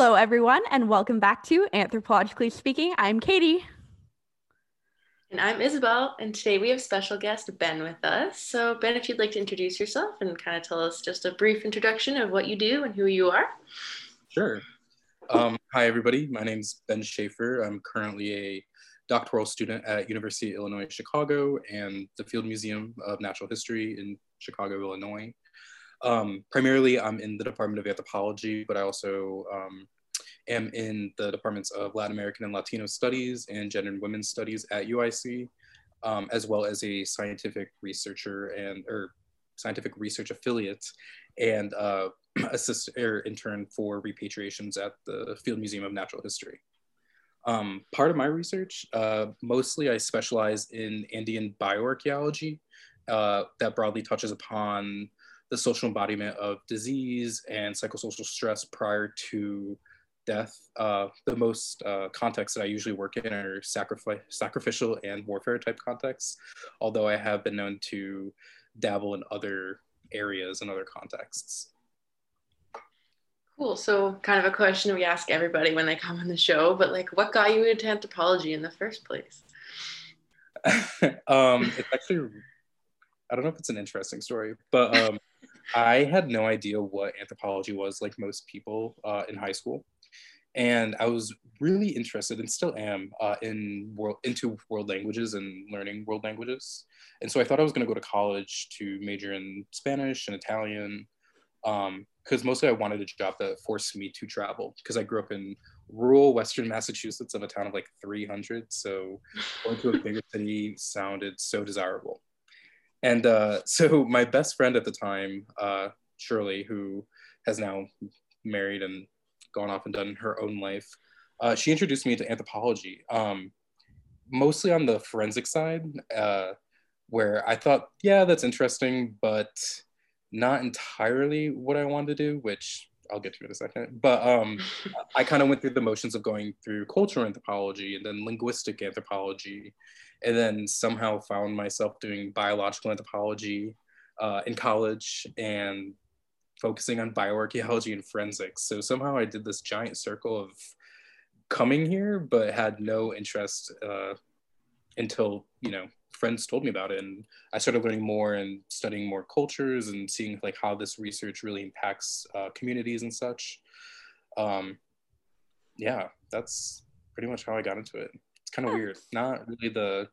Hello, everyone, and welcome back to Anthropologically Speaking. I'm Katie. And I'm Isabel, and today we have special guest Ben with us. So, Ben, if you'd like to introduce yourself and kind of tell us just a brief introduction of what you do and who you are. Sure. Um, hi, everybody. My name is Ben Schaefer. I'm currently a doctoral student at University of Illinois Chicago and the Field Museum of Natural History in Chicago, Illinois. Um, primarily, I'm in the Department of Anthropology, but I also um, am in the departments of Latin American and Latino Studies and Gender and Women's Studies at UIC, um, as well as a scientific researcher and or scientific research affiliate and uh, assist or intern for repatriations at the Field Museum of Natural History. Um, part of my research, uh, mostly I specialize in Andean bioarchaeology uh, that broadly touches upon the social embodiment of disease and psychosocial stress prior to death. Uh, the most uh, contexts that I usually work in are sacrifice, sacrificial and warfare type contexts, although I have been known to dabble in other areas and other contexts. Cool. So, kind of a question we ask everybody when they come on the show, but like, what got you into anthropology in the first place? um, it's actually, I don't know if it's an interesting story, but um, I had no idea what anthropology was, like most people uh, in high school, and I was really interested, and still am, uh, in world into world languages and learning world languages. And so I thought I was going to go to college to major in Spanish and Italian, because um, mostly I wanted a job that forced me to travel. Because I grew up in rural Western Massachusetts, of a town of like 300, so going to a bigger city sounded so desirable. And uh, so my best friend at the time, uh, Shirley, who has now married and gone off and done her own life, uh, she introduced me to anthropology, um, mostly on the forensic side, uh, where I thought, yeah, that's interesting, but not entirely what I wanted to do, which I'll get to in a second. But um, I kind of went through the motions of going through cultural anthropology and then linguistic anthropology and then somehow found myself doing biological anthropology uh, in college and focusing on bioarchaeology and forensics. So somehow I did this giant circle of coming here, but had no interest uh, until you know friends told me about it, and I started learning more and studying more cultures and seeing like how this research really impacts uh, communities and such. Um, yeah, that's pretty much how I got into it it's kind of weird. Not really the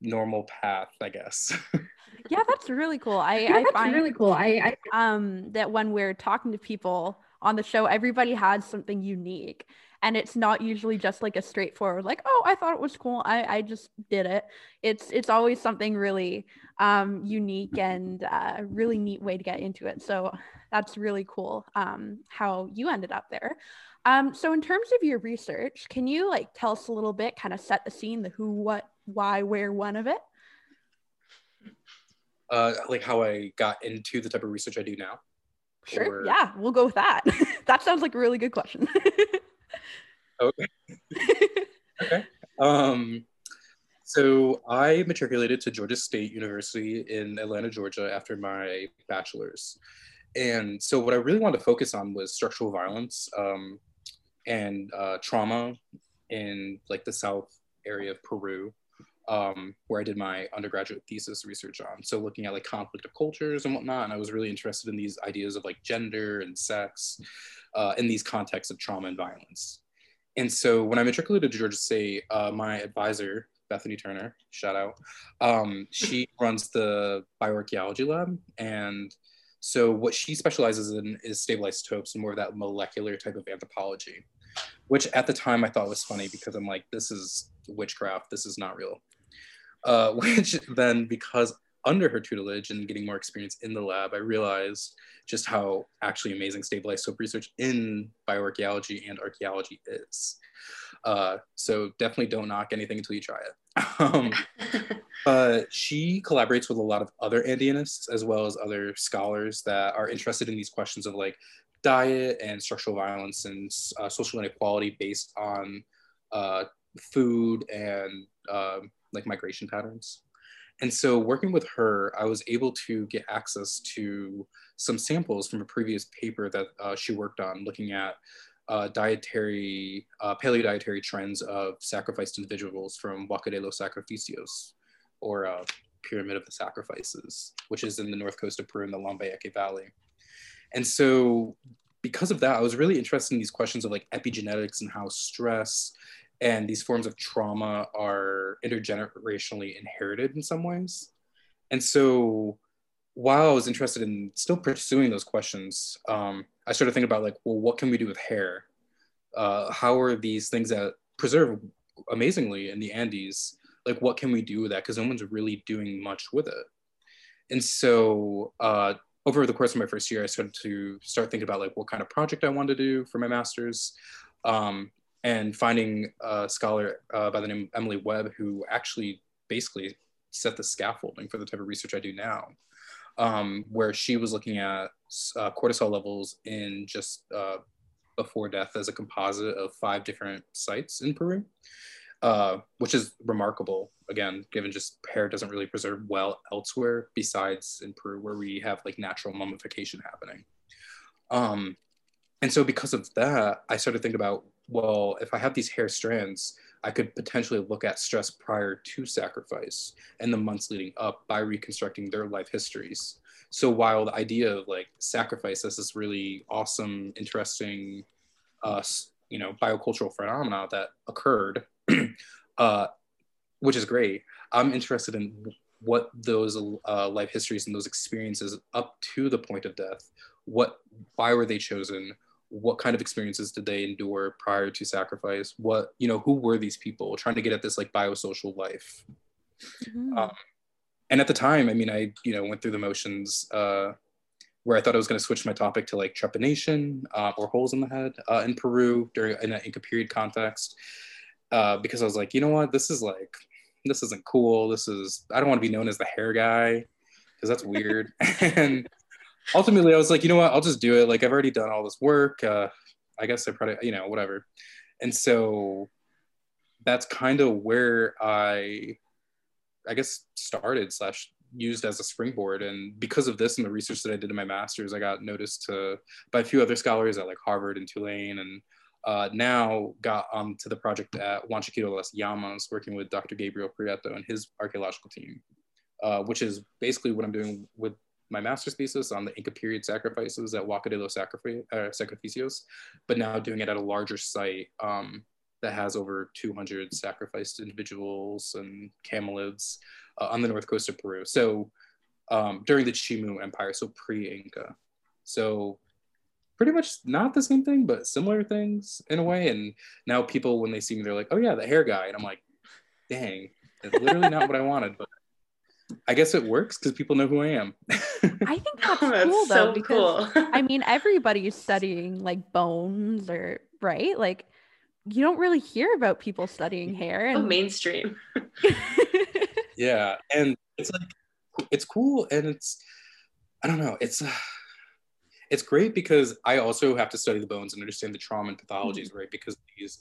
normal path, I guess. yeah, that's really cool. I, yeah, I find really cool. I, I um that when we're talking to people on the show, everybody has something unique. And it's not usually just like a straightforward, like, oh, I thought it was cool. I, I just did it. It's it's always something really um, unique and uh, really neat way to get into it. So that's really cool um, how you ended up there. Um, so in terms of your research, can you like tell us a little bit, kind of set the scene, the who, what, why, where, when of it? Uh, like how I got into the type of research I do now. Sure. Or... Yeah, we'll go with that. that sounds like a really good question. okay. okay. Um, so I matriculated to Georgia State University in Atlanta, Georgia after my bachelor's. And so what I really wanted to focus on was structural violence. Um, and uh, trauma in like the south area of Peru, um, where I did my undergraduate thesis research on. So looking at like conflict of cultures and whatnot, and I was really interested in these ideas of like gender and sex uh, in these contexts of trauma and violence. And so when I matriculated to Georgia State, uh, my advisor, Bethany Turner, shout out, um, she runs the bioarchaeology lab and so what she specializes in is stable isotopes and more of that molecular type of anthropology which at the time I thought was funny because I'm like, this is witchcraft, this is not real. Uh, which then, because under her tutelage and getting more experience in the lab, I realized just how actually amazing stable isotope research in bioarchaeology and archaeology is. Uh, so definitely don't knock anything until you try it. Um, but she collaborates with a lot of other Andeanists as well as other scholars that are interested in these questions of like diet and structural violence and uh, social inequality based on uh, food and uh, like migration patterns. And so, working with her, I was able to get access to some samples from a previous paper that uh, she worked on, looking at uh, dietary, uh, paleo dietary trends of sacrificed individuals from Huaca de los Sacrificios, or Pyramid of the Sacrifices, which is in the north coast of Peru in the Lambayeque Valley. And so, because of that, I was really interested in these questions of like epigenetics and how stress and these forms of trauma are intergenerationally inherited in some ways. And so, while I was interested in still pursuing those questions, um, I started thinking about like, well, what can we do with hair? Uh, how are these things that preserve amazingly in the Andes? Like, what can we do with that? Because no one's really doing much with it. And so, uh, over the course of my first year, I started to start thinking about like what kind of project I wanted to do for my master's, um, and finding a scholar uh, by the name of Emily Webb who actually basically set the scaffolding for the type of research I do now. Um, where she was looking at uh, cortisol levels in just uh, before death as a composite of five different sites in Peru, uh, which is remarkable. Again, given just hair doesn't really preserve well elsewhere besides in Peru, where we have like natural mummification happening. Um, and so, because of that, I started thinking about well, if I have these hair strands, I could potentially look at stress prior to sacrifice and the months leading up by reconstructing their life histories. So while the idea of like sacrifice as this really awesome, interesting, uh, you know, biocultural phenomena that occurred, uh, which is great, I'm interested in what those uh, life histories and those experiences up to the point of death, what, why were they chosen? what kind of experiences did they endure prior to sacrifice? What you know who were these people? Trying to get at this like biosocial life. Mm-hmm. um, and at the time i mean i you know went through the motions uh, where i thought i was going to switch my topic to like trepanation uh, or holes in the head uh, in peru during in an inca period context uh, because i was like you know what this is like this isn't cool this is i don't want to be known as the hair guy because that's weird and ultimately, I was like, you know what? I'll just do it. Like I've already done all this work. Uh, I guess I probably, you know, whatever. And so that's kind of where I, I guess, started slash used as a springboard. And because of this and the research that I did in my master's, I got noticed to by a few other scholars at like Harvard and Tulane, and uh, now got onto the project at Huanchaquito Las Llamas, working with Dr. Gabriel Prieto and his archaeological team, uh, which is basically what I'm doing with my master's thesis on the Inca period sacrifices at Huaca de los uh, Sacrificios, but now doing it at a larger site um, that has over 200 sacrificed individuals and camelids uh, on the north coast of Peru. So um, during the Chimu Empire, so pre-Inca. So pretty much not the same thing, but similar things in a way. And now people, when they see me, they're like, "Oh yeah, the hair guy," and I'm like, "Dang, it's literally not what I wanted." But I guess it works because people know who I am. I think that's, oh, that's cool though, because cool. I mean everybody's studying like bones or right? Like you don't really hear about people studying hair and oh, mainstream. yeah. And it's like it's cool and it's I don't know, it's uh, it's great because I also have to study the bones and understand the trauma and pathologies, mm-hmm. right? Because these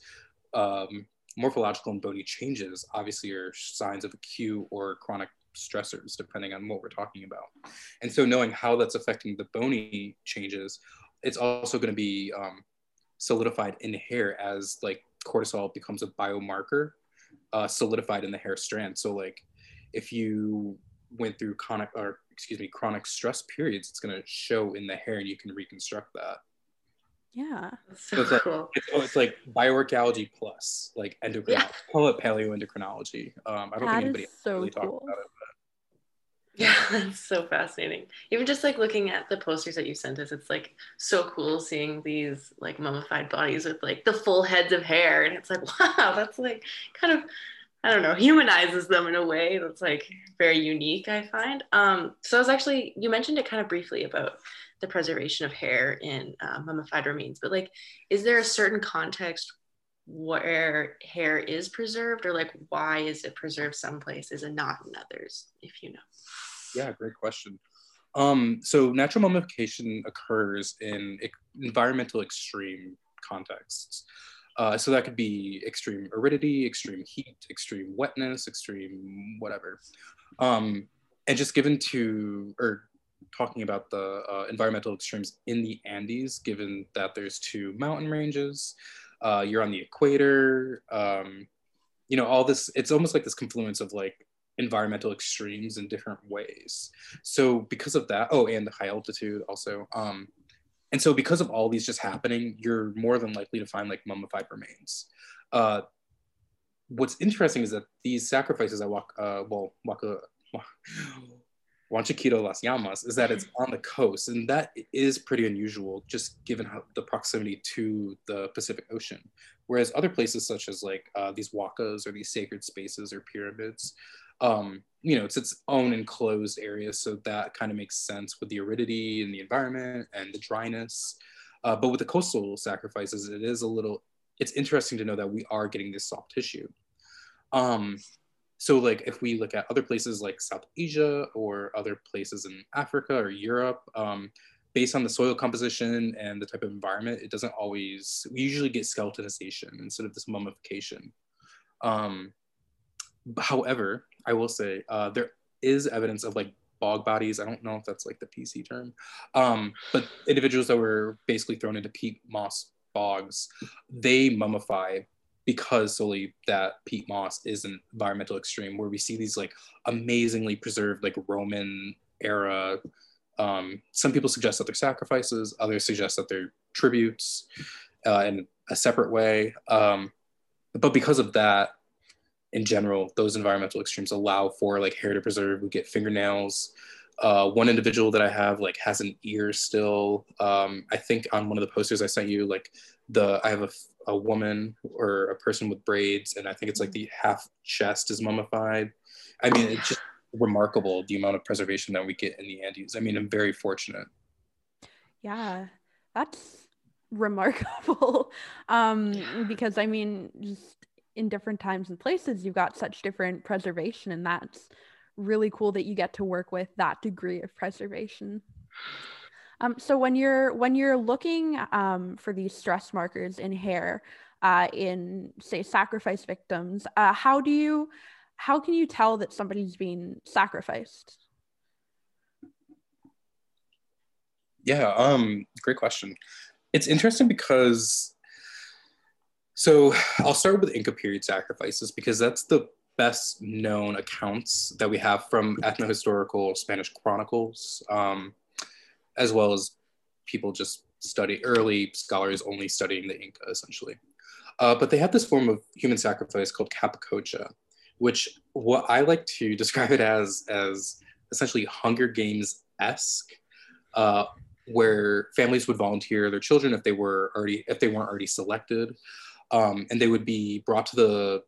um, morphological and bony changes obviously are signs of acute or chronic stressors, depending on what we're talking about. And so knowing how that's affecting the bony changes, it's also going to be um, solidified in hair as like cortisol becomes a biomarker uh, solidified in the hair strand. So like if you went through chronic or excuse me chronic stress periods, it's going to show in the hair and you can reconstruct that. Yeah. So it's, like, cool. it's, oh, it's like bioarchaeology plus like endocrinology. Yeah. Call it paleoendocrinology. Um, I don't that think anybody so really cool. talks about it. Yeah, that's so fascinating. Even just like looking at the posters that you sent us, it's like so cool seeing these like mummified bodies with like the full heads of hair. And it's like, wow, that's like kind of, I don't know, humanizes them in a way that's like very unique, I find. Um, so I was actually, you mentioned it kind of briefly about the preservation of hair in uh, mummified remains, but like, is there a certain context where hair is preserved or like why is it preserved some places and not in others, if you know? Yeah, great question. Um, so natural mummification occurs in environmental extreme contexts. Uh, so that could be extreme aridity, extreme heat, extreme wetness, extreme whatever. Um, and just given to, or talking about the uh, environmental extremes in the Andes, given that there's two mountain ranges. Uh, you're on the equator. Um, you know, all this, it's almost like this confluence of like environmental extremes in different ways. So because of that, oh, and the high altitude also. Um, and so because of all these just happening, you're more than likely to find like mummified remains. Uh, what's interesting is that these sacrifices at Waka, uh, well, Waka, Huanchaquito Las Llamas is that it's on the coast, and that is pretty unusual, just given how the proximity to the Pacific Ocean. Whereas other places, such as like uh, these wakas or these sacred spaces or pyramids, um, you know, it's its own enclosed area, so that kind of makes sense with the aridity and the environment and the dryness. Uh, but with the coastal sacrifices, it is a little. It's interesting to know that we are getting this soft tissue. Um, so like if we look at other places like South Asia or other places in Africa or Europe, um, based on the soil composition and the type of environment, it doesn't always, we usually get skeletonization instead of this mummification. Um, however, I will say uh, there is evidence of like bog bodies. I don't know if that's like the PC term, um, but individuals that were basically thrown into peat moss bogs, they mummify because solely that peat moss is an environmental extreme where we see these like amazingly preserved like Roman era. Um, some people suggest that they're sacrifices, others suggest that they're tributes uh, in a separate way. Um, but because of that, in general, those environmental extremes allow for like hair to preserve. We get fingernails. Uh, one individual that I have like has an ear still. Um, I think on one of the posters I sent you, like the I have a, a woman or a person with braids, and I think it's like the half chest is mummified. I mean, it's just remarkable the amount of preservation that we get in the Andes. I mean, I'm very fortunate. Yeah, that's remarkable. um, because I mean, just in different times and places, you've got such different preservation, and that's really cool that you get to work with that degree of preservation. Um, so when you're when you're looking um, for these stress markers in hair uh, in say sacrifice victims, uh, how do you how can you tell that somebody's being sacrificed? Yeah, um, great question. It's interesting because so I'll start with Inca period sacrifices because that's the best known accounts that we have from ethnohistorical Spanish chronicles. Um, as well as people just study early scholars only studying the Inca essentially. Uh, but they have this form of human sacrifice called capacocha, which what I like to describe it as as essentially Hunger Games esque, uh, where families would volunteer their children if they were already if they weren't already selected, um, and they would be brought to the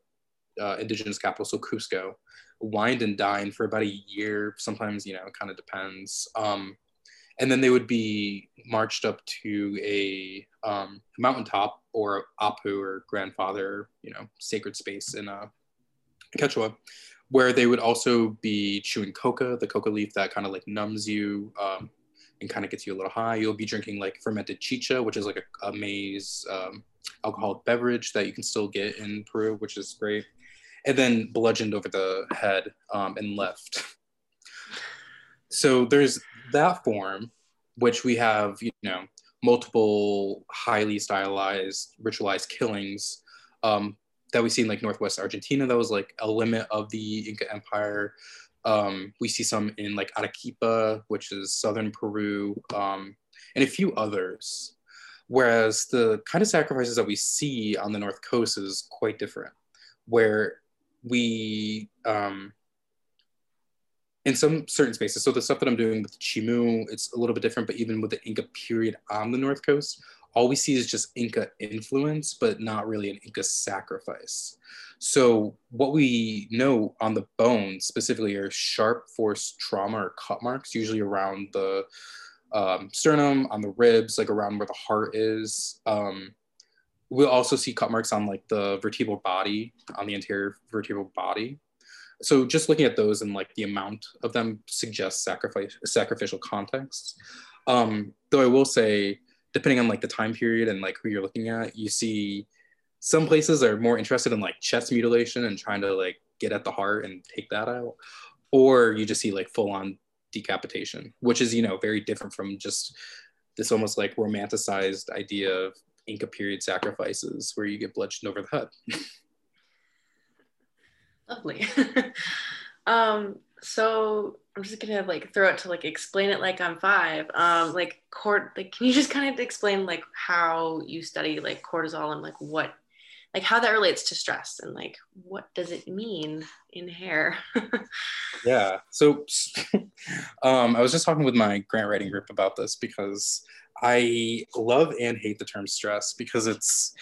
uh, indigenous capital, so Cusco, wined and dined for about a year. Sometimes you know, kind of depends. Um, and then they would be marched up to a um, mountaintop or apu or grandfather, you know, sacred space in uh, Quechua, where they would also be chewing coca, the coca leaf that kind of like numbs you um, and kind of gets you a little high. You'll be drinking like fermented chicha, which is like a, a maize um, alcoholic beverage that you can still get in Peru, which is great. And then bludgeoned over the head um, and left. So there's that form, which we have, you know, multiple highly stylized, ritualized killings um, that we see in like Northwest Argentina. That was like a limit of the Inca Empire. Um, we see some in like Arequipa, which is southern Peru, um, and a few others. Whereas the kind of sacrifices that we see on the North Coast is quite different, where we um, in some certain spaces. So the stuff that I'm doing with Chimu, it's a little bit different, but even with the Inca period on the North Coast, all we see is just Inca influence, but not really an Inca sacrifice. So what we know on the bones specifically are sharp force trauma or cut marks, usually around the um, sternum, on the ribs, like around where the heart is. Um, we'll also see cut marks on like the vertebral body, on the anterior vertebral body so just looking at those and like the amount of them suggests sacrifice sacrificial contexts um, though i will say depending on like the time period and like who you're looking at you see some places are more interested in like chest mutilation and trying to like get at the heart and take that out or you just see like full on decapitation, which is, you know, very different from just this almost like romanticized idea of Inca period sacrifices where you get bludgeoned over the head. Lovely. um, so I'm just gonna like throw it to like explain it like I'm five. Um, like court, like can you just kind of explain like how you study like cortisol and like what, like how that relates to stress and like what does it mean in hair? yeah. So, um, I was just talking with my grant writing group about this because I love and hate the term stress because it's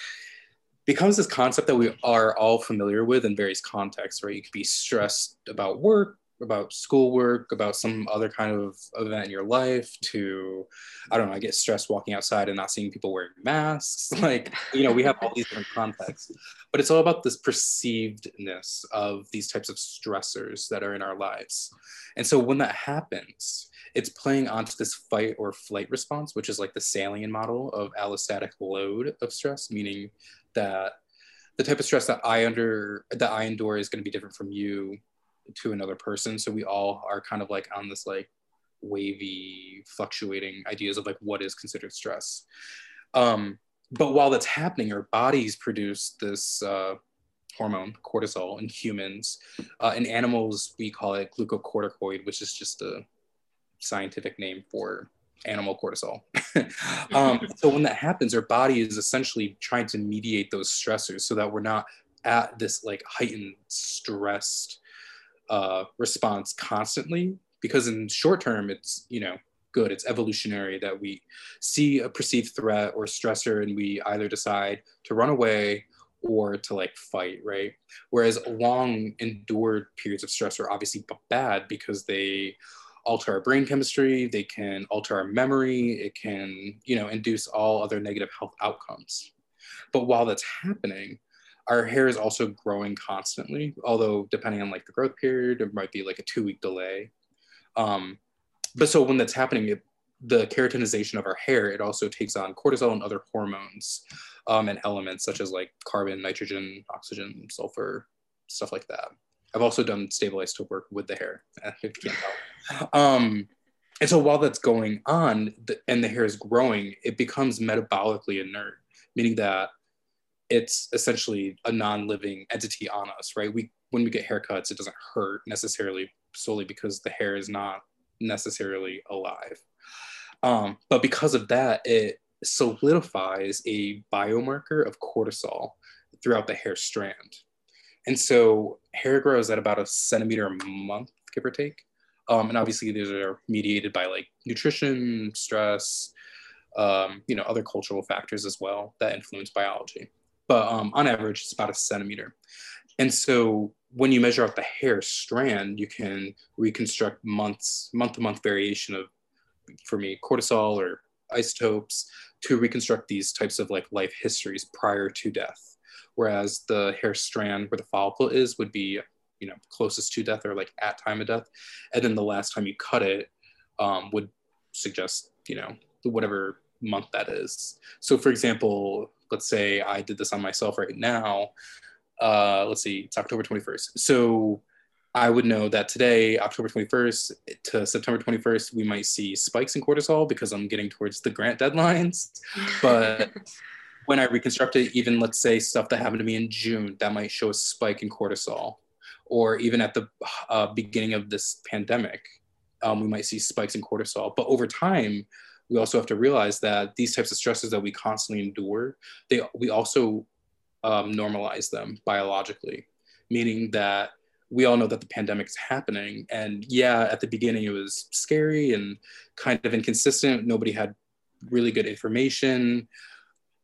becomes this concept that we are all familiar with in various contexts, right? You could be stressed about work, about schoolwork, about some other kind of event in your life, to, I don't know, I get stressed walking outside and not seeing people wearing masks. Like, you know, we have all these different contexts, but it's all about this perceivedness of these types of stressors that are in our lives. And so when that happens, it's playing onto this fight or flight response, which is like the salient model of allostatic load of stress, meaning that the type of stress that I under that I endure is going to be different from you to another person. So we all are kind of like on this like wavy, fluctuating ideas of like what is considered stress. Um, but while that's happening, our bodies produce this uh, hormone, cortisol, in humans. Uh, in animals, we call it glucocorticoid, which is just a scientific name for animal cortisol. um, so when that happens, our body is essentially trying to mediate those stressors so that we're not at this like heightened stressed uh, response constantly. Because in short term, it's you know good. It's evolutionary that we see a perceived threat or stressor and we either decide to run away or to like fight, right? Whereas long endured periods of stress are obviously bad because they alter our brain chemistry, they can alter our memory, it can, you know, induce all other negative health outcomes. But while that's happening, our hair is also growing constantly, although depending on like the growth period, it might be like a two week delay. Um, but so when that's happening, it, the keratinization of our hair, it also takes on cortisol and other hormones um, and elements such as like carbon, nitrogen, oxygen, sulfur, stuff like that. I've also done stable isotope work with the hair, if you can't tell. Um, and so while that's going on the, and the hair is growing, it becomes metabolically inert, meaning that it's essentially a non-living entity on us, right? We when we get haircuts, it doesn't hurt necessarily solely because the hair is not necessarily alive. Um, but because of that, it solidifies a biomarker of cortisol throughout the hair strand. And so hair grows at about a centimeter a month, give or take. Um, and obviously these are mediated by like nutrition, stress, um, you know, other cultural factors as well that influence biology. But um, on average, it's about a centimeter. And so when you measure out the hair strand, you can reconstruct months, month to month variation of, for me, cortisol or isotopes to reconstruct these types of like life histories prior to death. Whereas the hair strand where the follicle is would be you know closest to death or like at time of death. And then the last time you cut it um, would suggest you know whatever month that is. So for example let's say i did this on myself right now uh, let's see it's october 21st so i would know that today october 21st to september 21st we might see spikes in cortisol because i'm getting towards the grant deadlines but when I reconstruct it, even let's say stuff that happened to me in June, that might show a spike in cortisol. Or even at the uh, beginning of this pandemic, um, we might see spikes in cortisol. But over time, we also have to realize that these types of stresses that we constantly endure, they we also um, normalize them biologically, meaning that we all know that the pandemic is happening. And yeah, at the beginning it was scary and kind of inconsistent. Nobody had really good information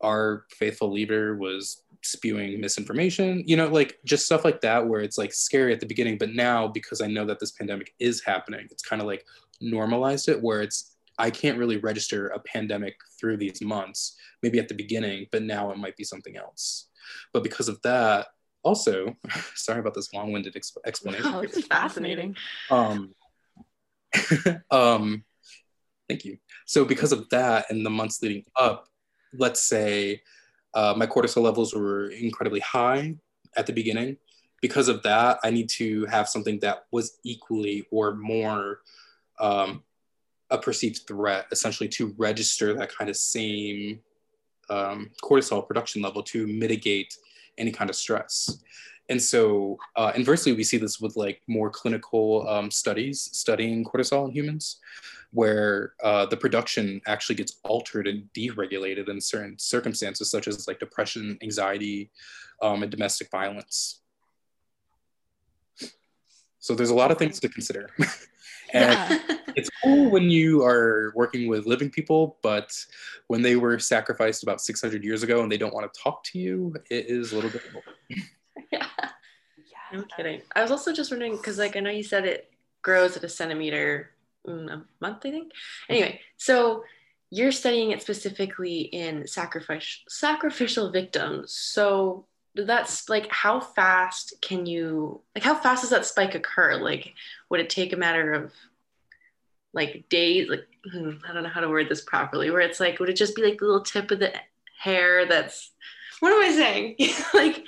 our faithful leader was spewing misinformation you know like just stuff like that where it's like scary at the beginning but now because i know that this pandemic is happening it's kind of like normalized it where it's i can't really register a pandemic through these months maybe at the beginning but now it might be something else. But because of that also sorry about this long-winded exp- explanation. Oh, it's fascinating. Um um thank you. So because of that and the months leading up let's say uh, my cortisol levels were incredibly high at the beginning. Because of that, I need to have something that was equally or more um, a perceived threat, essentially to register that kind of same um, cortisol production level to mitigate any kind of stress. And so, uh, inversely, we see this with like more clinical um, studies studying cortisol in humans, where uh, the production actually gets altered and deregulated in certain circumstances, such as like depression, anxiety, um, and domestic violence. So there's a lot of things to consider. and yeah. it's cool when you are working with living people, but when they were sacrificed about 600 years ago and they don't want to talk to you, it is a little difficult. yeah. Yeah. No kidding. I was also just wondering because, like, I know you said it grows at a centimeter a month, I think. Anyway, so you're studying it specifically in sacrifice sacrificial victims. So that's like how fast can you like how fast does that spike occur? Like, would it take a matter of like days? Like, hmm, I don't know how to word this properly. Where it's like, would it just be like the little tip of the hair that's what am I saying? like,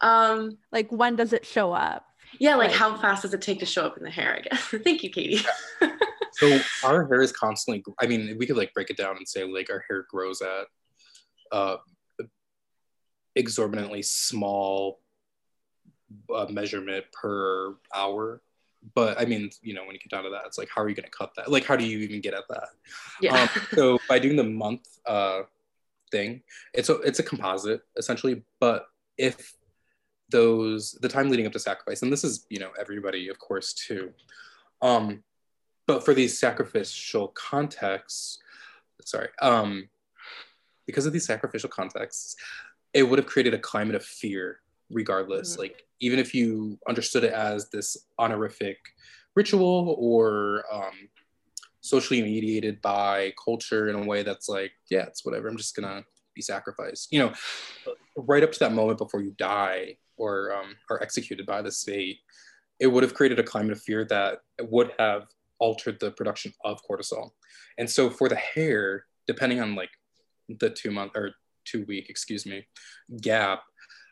um, like when does it show up? Yeah, like, like how fast does it take to show up in the hair? I guess. Thank you, Katie. so our hair is constantly. I mean, we could like break it down and say like our hair grows at uh, exorbitantly small uh, measurement per hour. But I mean, you know, when you get down to that, it's like, how are you going to cut that? Like, how do you even get at that? Yeah. Um, so by doing the month uh, thing. It's a it's a composite essentially, but if those the time leading up to sacrifice, and this is you know everybody of course too, um, but for these sacrificial contexts, sorry, um, because of these sacrificial contexts, it would have created a climate of fear regardless. Mm-hmm. Like even if you understood it as this honorific ritual or um, socially mediated by culture in a way that's like, yeah, it's whatever. I'm just gonna be sacrificed. You know, right up to that moment before you die or um, are executed by the state, it would have created a climate of fear that would have altered the production of cortisol. And so for the hair, depending on like the two month or two week, excuse me, gap,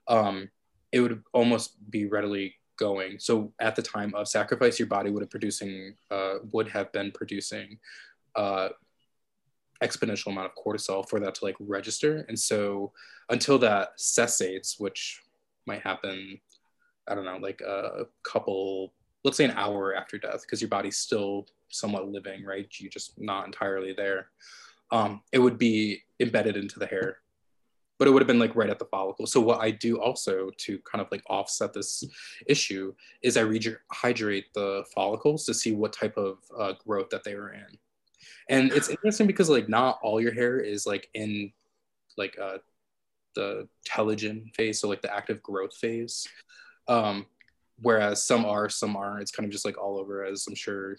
um, it would almost be readily going. So at the time of sacrifice, your body would have producing uh, would have been producing uh, exponential amount of cortisol for that to like register. And so until that cessates, which might happen, I don't know, like a couple, let's say an hour after death, because your body's still somewhat living, right? You're just not entirely there. Um, it would be embedded into the hair but it would have been like right at the follicle. So what I do also to kind of like offset this issue is I rehydrate the follicles to see what type of uh, growth that they were in. And it's interesting because like not all your hair is like in like uh, the telogen phase, so like the active growth phase. Um, whereas some are, some aren't. It's kind of just like all over, as I'm sure.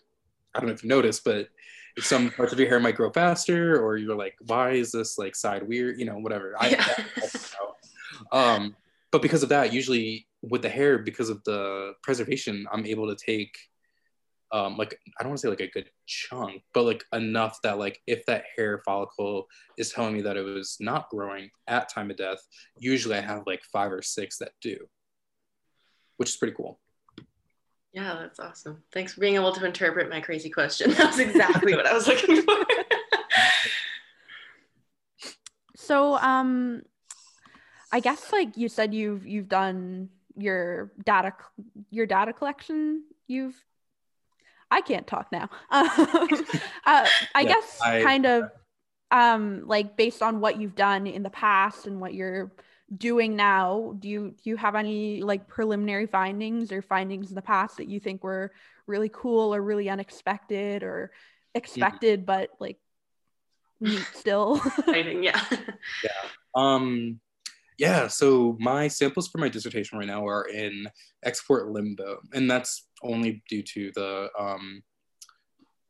I don't know if you noticed, but some parts of your hair might grow faster or you're like why is this like side weird? You know whatever. Yeah. I, um but because of that usually with the hair because of the preservation i'm able to take um like i don't want to say like a good chunk but like enough that like if that hair follicle is telling me that it was not growing at time of death usually i have like five or six that do which is pretty cool yeah, that's awesome. Thanks for being able to interpret my crazy question. That was exactly what I was looking for. so, um, I guess like you said, you've you've done your data your data collection. You've I can't talk now. uh, I yeah, guess I, kind of um like based on what you've done in the past and what you're doing now do you do you have any like preliminary findings or findings in the past that you think were really cool or really unexpected or expected yeah. but like neat still yeah yeah um yeah so my samples for my dissertation right now are in export limbo and that's only due to the um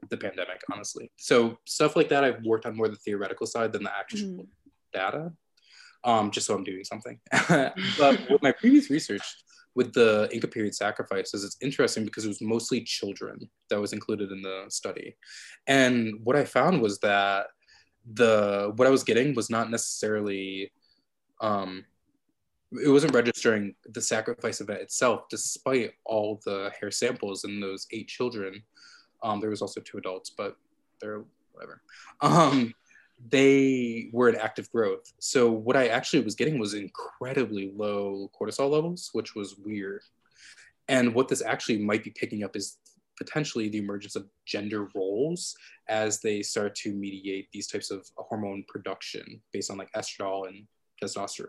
the pandemic honestly so stuff like that i've worked on more the theoretical side than the actual mm. data um, just so I'm doing something. but with my previous research with the Inca period sacrifices, it's interesting because it was mostly children that was included in the study. And what I found was that the what I was getting was not necessarily um, it wasn't registering the sacrifice event itself, despite all the hair samples in those eight children. Um, there was also two adults, but they're whatever. Um, they were in active growth. So what I actually was getting was incredibly low cortisol levels, which was weird. And what this actually might be picking up is potentially the emergence of gender roles as they start to mediate these types of hormone production based on like estradiol and testosterone.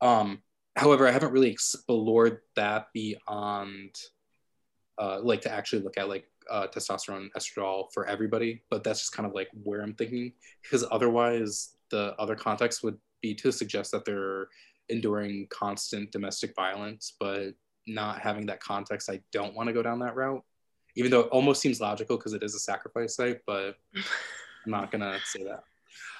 Um, however, I haven't really explored that beyond uh, like to actually look at like uh, testosterone, estradiol for everybody, but that's just kind of like where I'm thinking because otherwise the other context would be to suggest that they're enduring constant domestic violence, but not having that context, I don't want to go down that route, even though it almost seems logical because it is a sacrifice site, but I'm not gonna say that.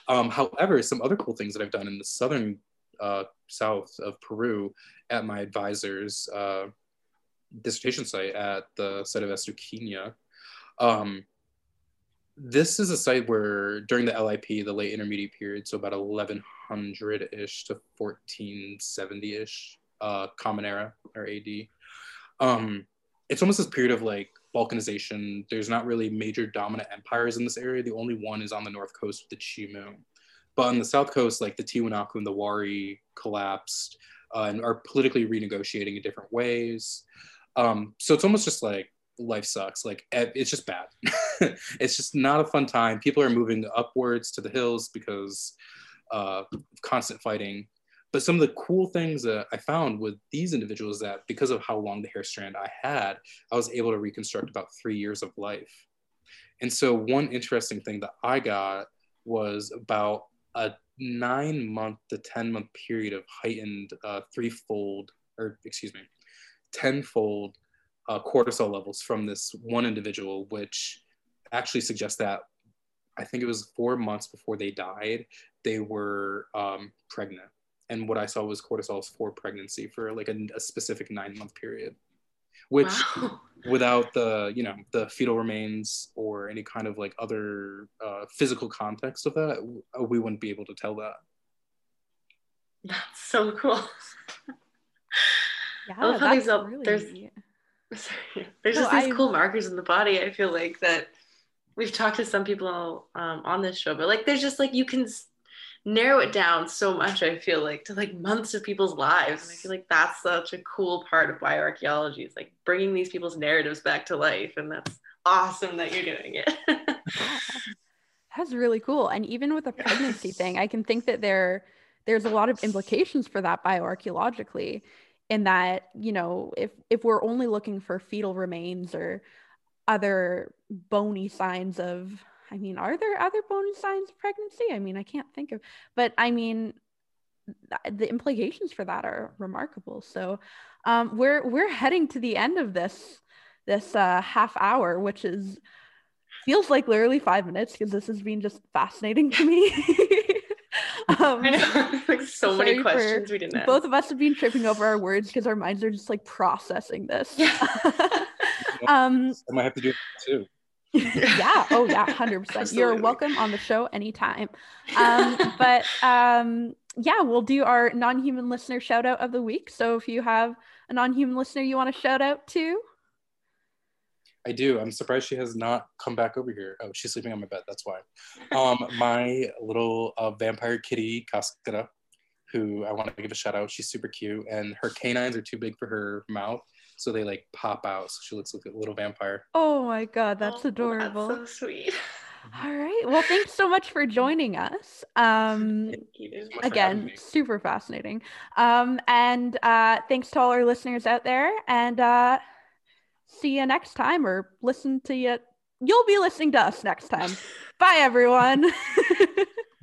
Um, however, some other cool things that I've done in the southern uh, south of Peru at my advisor's uh, dissertation site at the site of Estuquina. Um, this is a site where during the LIP, the late intermediate period, so about 1100-ish to 1470-ish, uh, Common Era or AD. Um, it's almost this period of like balkanization. There's not really major dominant empires in this area. The only one is on the north coast the Chimu. But on the south coast, like the Tiwanaku and the Wari collapsed uh, and are politically renegotiating in different ways. Um, so it's almost just like life sucks. Like it's just bad. it's just not a fun time. People are moving upwards to the hills because uh, constant fighting. But some of the cool things that I found with these individuals that because of how long the hair strand I had, I was able to reconstruct about three years of life. And so one interesting thing that I got was about a nine month to 10 month period of heightened uh, threefold, or excuse me, tenfold uh, cortisol levels from this one individual, which actually suggests that I think it was four months before they died, they were um, pregnant. And what I saw was cortisol for pregnancy for like a, a specific nine month period, which wow. without the, you know, the fetal remains or any kind of like other uh, physical context of that, we wouldn't be able to tell that. That's so cool. Yeah, I love how these really... there's there's just these I... cool markers in the body. I feel like that we've talked to some people um, on this show, but like there's just like you can narrow it down so much. I feel like to like months of people's lives, and I feel like that's such a cool part of bioarchaeology. It's like bringing these people's narratives back to life, and that's awesome that you're doing it. That's really cool. And even with a pregnancy thing, I can think that there there's a lot of implications for that bioarchaeologically in that you know if if we're only looking for fetal remains or other bony signs of i mean are there other bony signs of pregnancy? I mean i can't think of but i mean the implications for that are remarkable. So um, we're we're heading to the end of this this uh, half hour which is feels like literally five minutes because this has been just fascinating to me Um, I know, like so many questions we didn't ask. Both of us have been tripping over our words because our minds are just like processing this. Yeah. um, I might have to do it too. yeah. Oh, yeah. Hundred percent. You're welcome on the show anytime. Um, but um, yeah, we'll do our non-human listener shout out of the week. So if you have a non-human listener you want to shout out to, I do. I'm surprised she has not come back over here. Oh, she's sleeping on my bed. That's why. Um, my little uh, vampire kitty, Cascara, who I want to give a shout out. She's super cute, and her canines are too big for her mouth, so they like pop out. So she looks like a little vampire. Oh my god, that's oh, adorable. That's so sweet. All right. Well, thanks so much for joining us. Um, again, super fascinating. Um, and uh, thanks to all our listeners out there. And uh, see you next time or listen to you. You'll be listening to us next time. Bye, everyone.